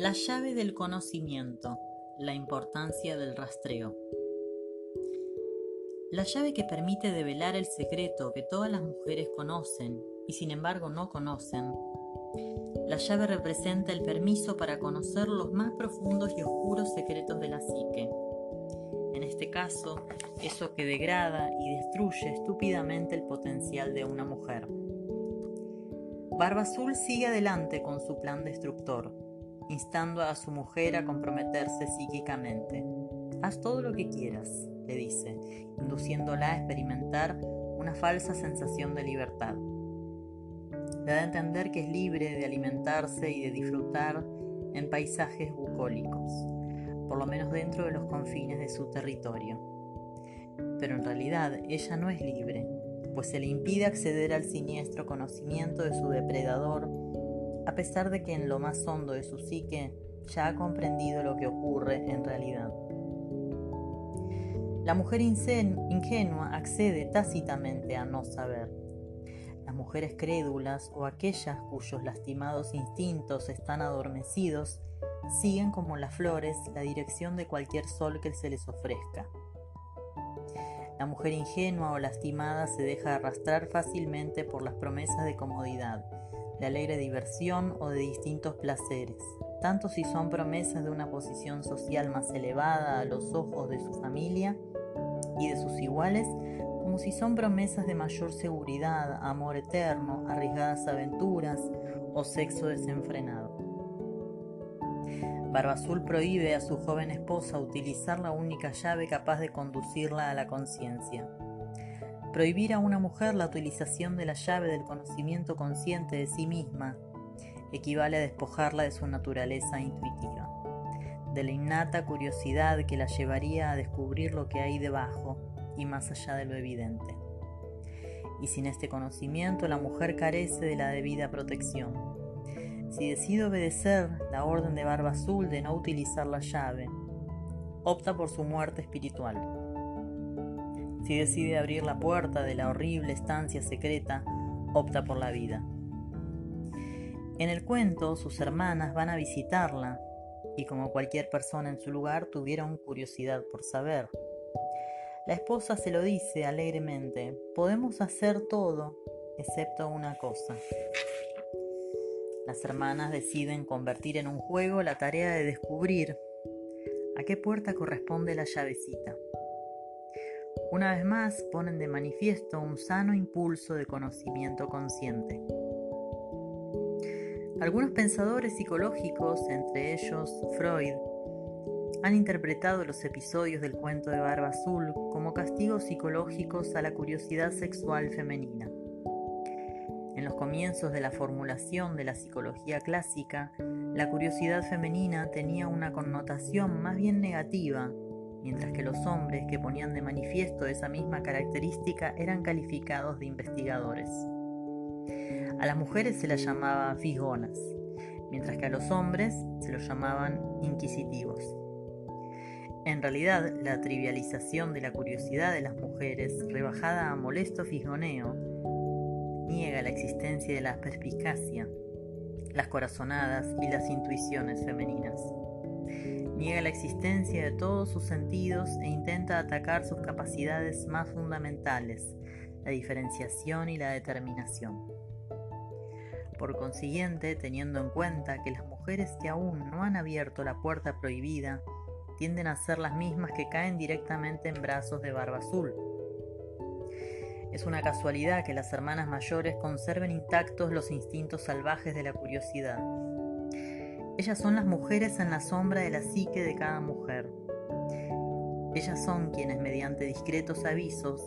La llave del conocimiento, la importancia del rastreo. La llave que permite develar el secreto que todas las mujeres conocen y sin embargo no conocen. La llave representa el permiso para conocer los más profundos y oscuros secretos de la psique. En este caso, eso que degrada y destruye estúpidamente el potencial de una mujer. Barba Azul sigue adelante con su plan destructor instando a su mujer a comprometerse psíquicamente. Haz todo lo que quieras, le dice, induciéndola a experimentar una falsa sensación de libertad. Le da a entender que es libre de alimentarse y de disfrutar en paisajes bucólicos, por lo menos dentro de los confines de su territorio. Pero en realidad ella no es libre, pues se le impide acceder al siniestro conocimiento de su depredador a pesar de que en lo más hondo de su psique ya ha comprendido lo que ocurre en realidad. La mujer ingenua accede tácitamente a no saber. Las mujeres crédulas o aquellas cuyos lastimados instintos están adormecidos siguen como las flores la dirección de cualquier sol que se les ofrezca. La mujer ingenua o lastimada se deja arrastrar fácilmente por las promesas de comodidad de alegre diversión o de distintos placeres, tanto si son promesas de una posición social más elevada a los ojos de su familia y de sus iguales, como si son promesas de mayor seguridad, amor eterno, arriesgadas aventuras o sexo desenfrenado. Barba Azul prohíbe a su joven esposa utilizar la única llave capaz de conducirla a la conciencia. Prohibir a una mujer la utilización de la llave del conocimiento consciente de sí misma equivale a despojarla de su naturaleza intuitiva, de la innata curiosidad que la llevaría a descubrir lo que hay debajo y más allá de lo evidente. Y sin este conocimiento la mujer carece de la debida protección. Si decide obedecer la orden de Barba Azul de no utilizar la llave, opta por su muerte espiritual si decide abrir la puerta de la horrible estancia secreta, opta por la vida. En el cuento, sus hermanas van a visitarla y como cualquier persona en su lugar tuvieron curiosidad por saber. La esposa se lo dice alegremente, podemos hacer todo excepto una cosa. Las hermanas deciden convertir en un juego la tarea de descubrir a qué puerta corresponde la llavecita. Una vez más ponen de manifiesto un sano impulso de conocimiento consciente. Algunos pensadores psicológicos, entre ellos Freud, han interpretado los episodios del cuento de Barba Azul como castigos psicológicos a la curiosidad sexual femenina. En los comienzos de la formulación de la psicología clásica, la curiosidad femenina tenía una connotación más bien negativa mientras que los hombres que ponían de manifiesto esa misma característica eran calificados de investigadores. A las mujeres se las llamaba figonas, mientras que a los hombres se los llamaban inquisitivos. En realidad, la trivialización de la curiosidad de las mujeres, rebajada a molesto figoneo, niega la existencia de la perspicacia, las corazonadas y las intuiciones femeninas niega la existencia de todos sus sentidos e intenta atacar sus capacidades más fundamentales, la diferenciación y la determinación. Por consiguiente, teniendo en cuenta que las mujeres que aún no han abierto la puerta prohibida tienden a ser las mismas que caen directamente en brazos de barba azul. Es una casualidad que las hermanas mayores conserven intactos los instintos salvajes de la curiosidad ellas son las mujeres en la sombra de la psique de cada mujer. Ellas son quienes mediante discretos avisos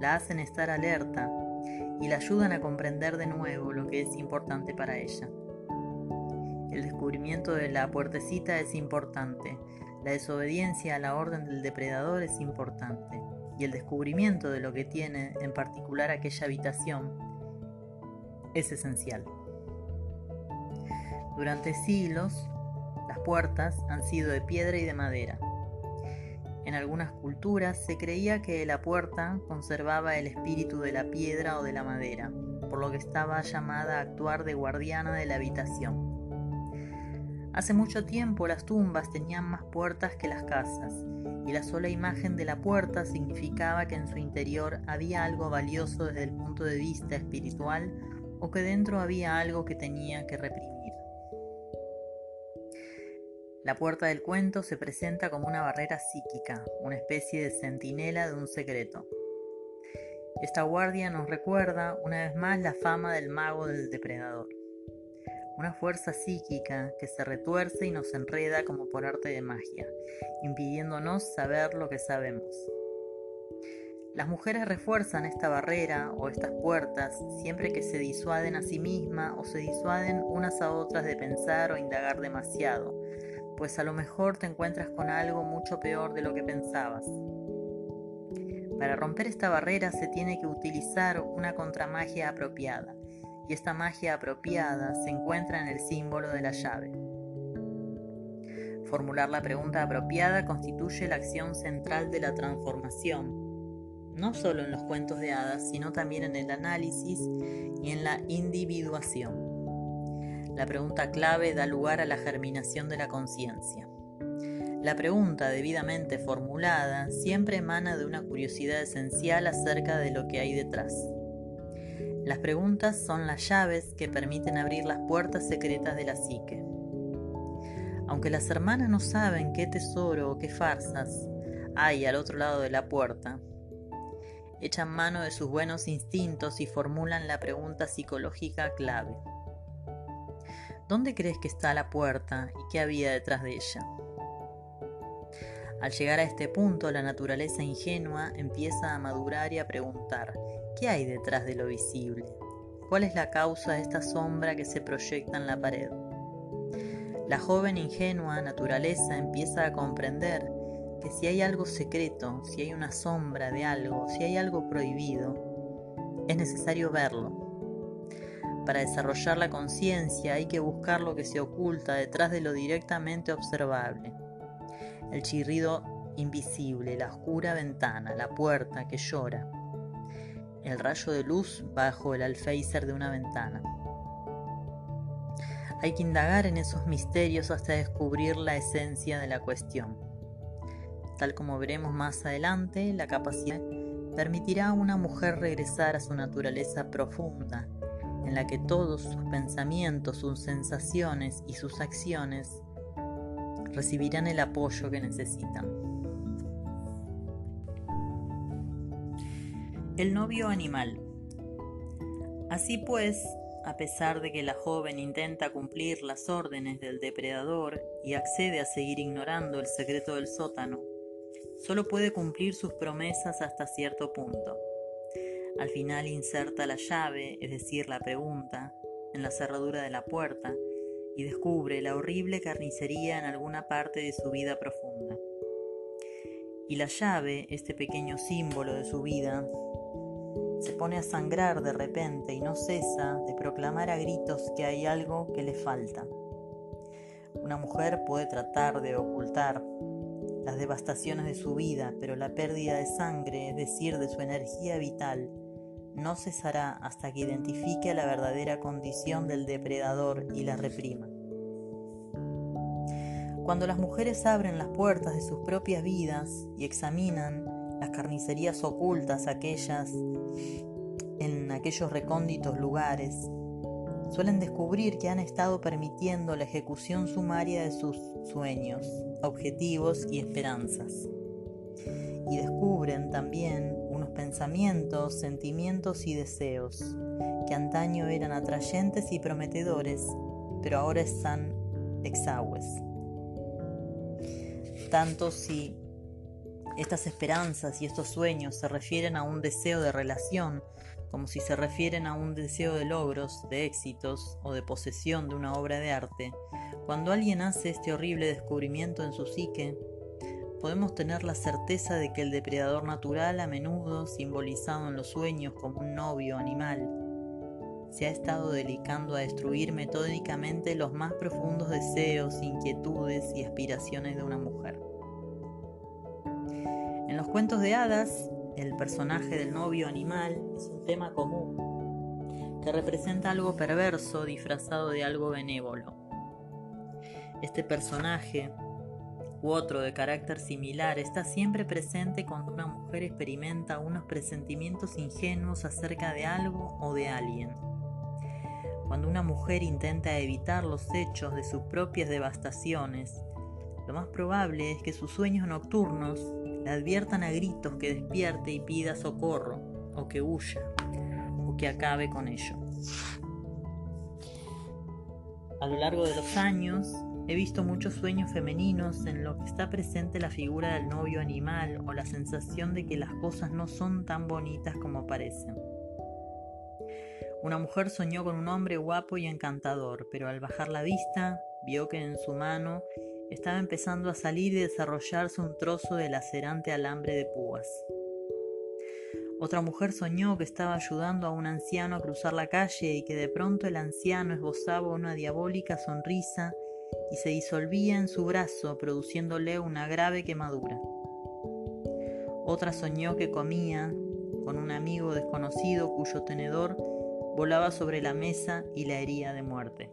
la hacen estar alerta y la ayudan a comprender de nuevo lo que es importante para ella. El descubrimiento de la puertecita es importante, la desobediencia a la orden del depredador es importante y el descubrimiento de lo que tiene en particular aquella habitación es esencial. Durante siglos, las puertas han sido de piedra y de madera. En algunas culturas se creía que la puerta conservaba el espíritu de la piedra o de la madera, por lo que estaba llamada a actuar de guardiana de la habitación. Hace mucho tiempo las tumbas tenían más puertas que las casas, y la sola imagen de la puerta significaba que en su interior había algo valioso desde el punto de vista espiritual o que dentro había algo que tenía que reprimir. La puerta del cuento se presenta como una barrera psíquica, una especie de centinela de un secreto. Esta guardia nos recuerda una vez más la fama del mago del depredador una fuerza psíquica que se retuerce y nos enreda como por arte de magia, impidiéndonos saber lo que sabemos. Las mujeres refuerzan esta barrera o estas puertas siempre que se disuaden a sí mismas o se disuaden unas a otras de pensar o indagar demasiado, pues a lo mejor te encuentras con algo mucho peor de lo que pensabas. Para romper esta barrera se tiene que utilizar una contramagia apropiada, y esta magia apropiada se encuentra en el símbolo de la llave. Formular la pregunta apropiada constituye la acción central de la transformación, no solo en los cuentos de hadas, sino también en el análisis y en la individuación. La pregunta clave da lugar a la germinación de la conciencia. La pregunta debidamente formulada siempre emana de una curiosidad esencial acerca de lo que hay detrás. Las preguntas son las llaves que permiten abrir las puertas secretas de la psique. Aunque las hermanas no saben qué tesoro o qué farsas hay al otro lado de la puerta, echan mano de sus buenos instintos y formulan la pregunta psicológica clave. ¿Dónde crees que está la puerta y qué había detrás de ella? Al llegar a este punto, la naturaleza ingenua empieza a madurar y a preguntar, ¿qué hay detrás de lo visible? ¿Cuál es la causa de esta sombra que se proyecta en la pared? La joven ingenua naturaleza empieza a comprender que si hay algo secreto, si hay una sombra de algo, si hay algo prohibido, es necesario verlo. Para desarrollar la conciencia hay que buscar lo que se oculta detrás de lo directamente observable el chirrido invisible, la oscura ventana, la puerta que llora, el rayo de luz bajo el alféizar de una ventana. Hay que indagar en esos misterios hasta descubrir la esencia de la cuestión. Tal como veremos más adelante, la capacidad permitirá a una mujer regresar a su naturaleza profunda, en la que todos sus pensamientos, sus sensaciones y sus acciones recibirán el apoyo que necesitan. El novio animal. Así pues, a pesar de que la joven intenta cumplir las órdenes del depredador y accede a seguir ignorando el secreto del sótano, solo puede cumplir sus promesas hasta cierto punto. Al final inserta la llave, es decir, la pregunta, en la cerradura de la puerta y descubre la horrible carnicería en alguna parte de su vida profunda. Y la llave, este pequeño símbolo de su vida, se pone a sangrar de repente y no cesa de proclamar a gritos que hay algo que le falta. Una mujer puede tratar de ocultar las devastaciones de su vida, pero la pérdida de sangre, es decir, de su energía vital, no cesará hasta que identifique la verdadera condición del depredador y la reprima. Cuando las mujeres abren las puertas de sus propias vidas y examinan las carnicerías ocultas aquellas en aquellos recónditos lugares, suelen descubrir que han estado permitiendo la ejecución sumaria de sus sueños, objetivos y esperanzas. Y descubren también pensamientos, sentimientos y deseos que antaño eran atrayentes y prometedores, pero ahora están exagües. Tanto si estas esperanzas y estos sueños se refieren a un deseo de relación, como si se refieren a un deseo de logros, de éxitos o de posesión de una obra de arte, cuando alguien hace este horrible descubrimiento en su psique, podemos tener la certeza de que el depredador natural, a menudo simbolizado en los sueños como un novio animal, se ha estado dedicando a destruir metódicamente los más profundos deseos, inquietudes y aspiraciones de una mujer. En los cuentos de hadas, el personaje del novio animal es un tema común, que representa algo perverso disfrazado de algo benévolo. Este personaje u otro de carácter similar está siempre presente cuando una mujer experimenta unos presentimientos ingenuos acerca de algo o de alguien. Cuando una mujer intenta evitar los hechos de sus propias devastaciones, lo más probable es que sus sueños nocturnos le adviertan a gritos que despierte y pida socorro, o que huya, o que acabe con ello. A lo largo de los años, He visto muchos sueños femeninos en los que está presente la figura del novio animal o la sensación de que las cosas no son tan bonitas como parecen. Una mujer soñó con un hombre guapo y encantador, pero al bajar la vista vio que en su mano estaba empezando a salir y desarrollarse un trozo de lacerante alambre de púas. Otra mujer soñó que estaba ayudando a un anciano a cruzar la calle y que de pronto el anciano esbozaba una diabólica sonrisa y se disolvía en su brazo produciéndole una grave quemadura. Otra soñó que comía con un amigo desconocido cuyo tenedor volaba sobre la mesa y la hería de muerte.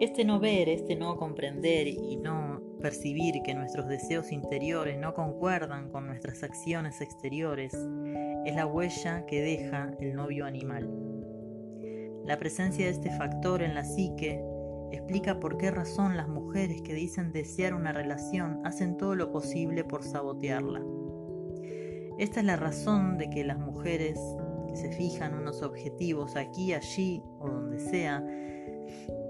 Este no ver, este no comprender y no percibir que nuestros deseos interiores no concuerdan con nuestras acciones exteriores es la huella que deja el novio animal. La presencia de este factor en la psique explica por qué razón las mujeres que dicen desear una relación hacen todo lo posible por sabotearla. Esta es la razón de que las mujeres que se fijan unos objetivos aquí, allí o donde sea,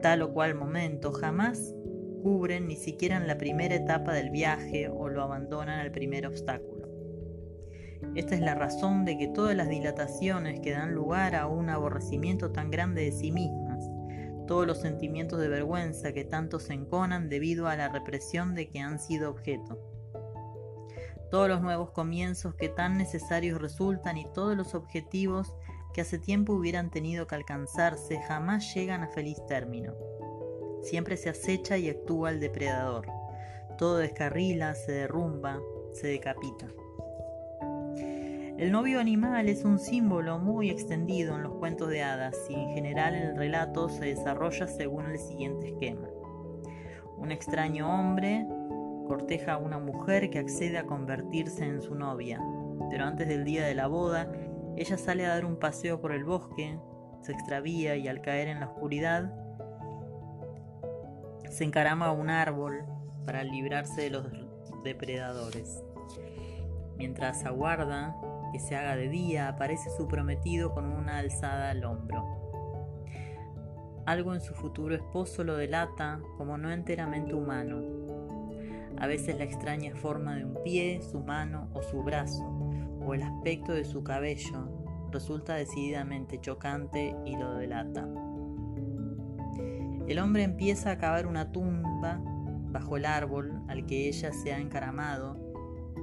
tal o cual momento, jamás cubren ni siquiera en la primera etapa del viaje o lo abandonan al primer obstáculo. Esta es la razón de que todas las dilataciones que dan lugar a un aborrecimiento tan grande de sí mismas todos los sentimientos de vergüenza que tanto se enconan debido a la represión de que han sido objeto. Todos los nuevos comienzos que tan necesarios resultan y todos los objetivos que hace tiempo hubieran tenido que alcanzarse jamás llegan a feliz término. Siempre se acecha y actúa el depredador. Todo descarrila, se derrumba, se decapita. El novio animal es un símbolo muy extendido en los cuentos de hadas y en general el relato se desarrolla según el siguiente esquema. Un extraño hombre corteja a una mujer que accede a convertirse en su novia, pero antes del día de la boda, ella sale a dar un paseo por el bosque, se extravía y al caer en la oscuridad, se encarama a un árbol para librarse de los depredadores. Mientras aguarda, que se haga de día, aparece su prometido con una alzada al hombro. Algo en su futuro esposo lo delata como no enteramente humano. A veces la extraña forma de un pie, su mano o su brazo, o el aspecto de su cabello, resulta decididamente chocante y lo delata. El hombre empieza a cavar una tumba bajo el árbol al que ella se ha encaramado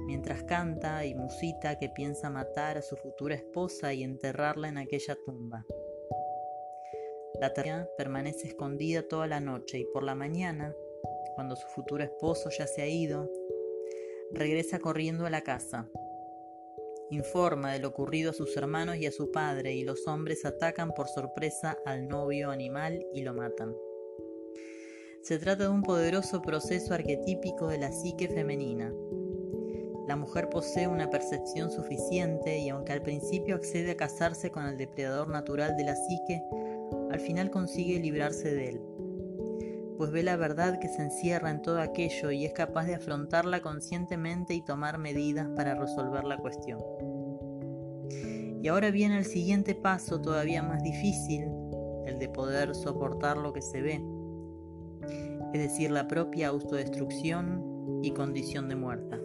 mientras canta y musita que piensa matar a su futura esposa y enterrarla en aquella tumba. La tarea permanece escondida toda la noche y por la mañana, cuando su futuro esposo ya se ha ido, regresa corriendo a la casa. Informa de lo ocurrido a sus hermanos y a su padre y los hombres atacan por sorpresa al novio animal y lo matan. Se trata de un poderoso proceso arquetípico de la psique femenina, la mujer posee una percepción suficiente y aunque al principio accede a casarse con el depredador natural de la psique, al final consigue librarse de él, pues ve la verdad que se encierra en todo aquello y es capaz de afrontarla conscientemente y tomar medidas para resolver la cuestión. Y ahora viene el siguiente paso todavía más difícil, el de poder soportar lo que se ve, es decir, la propia autodestrucción y condición de muerta.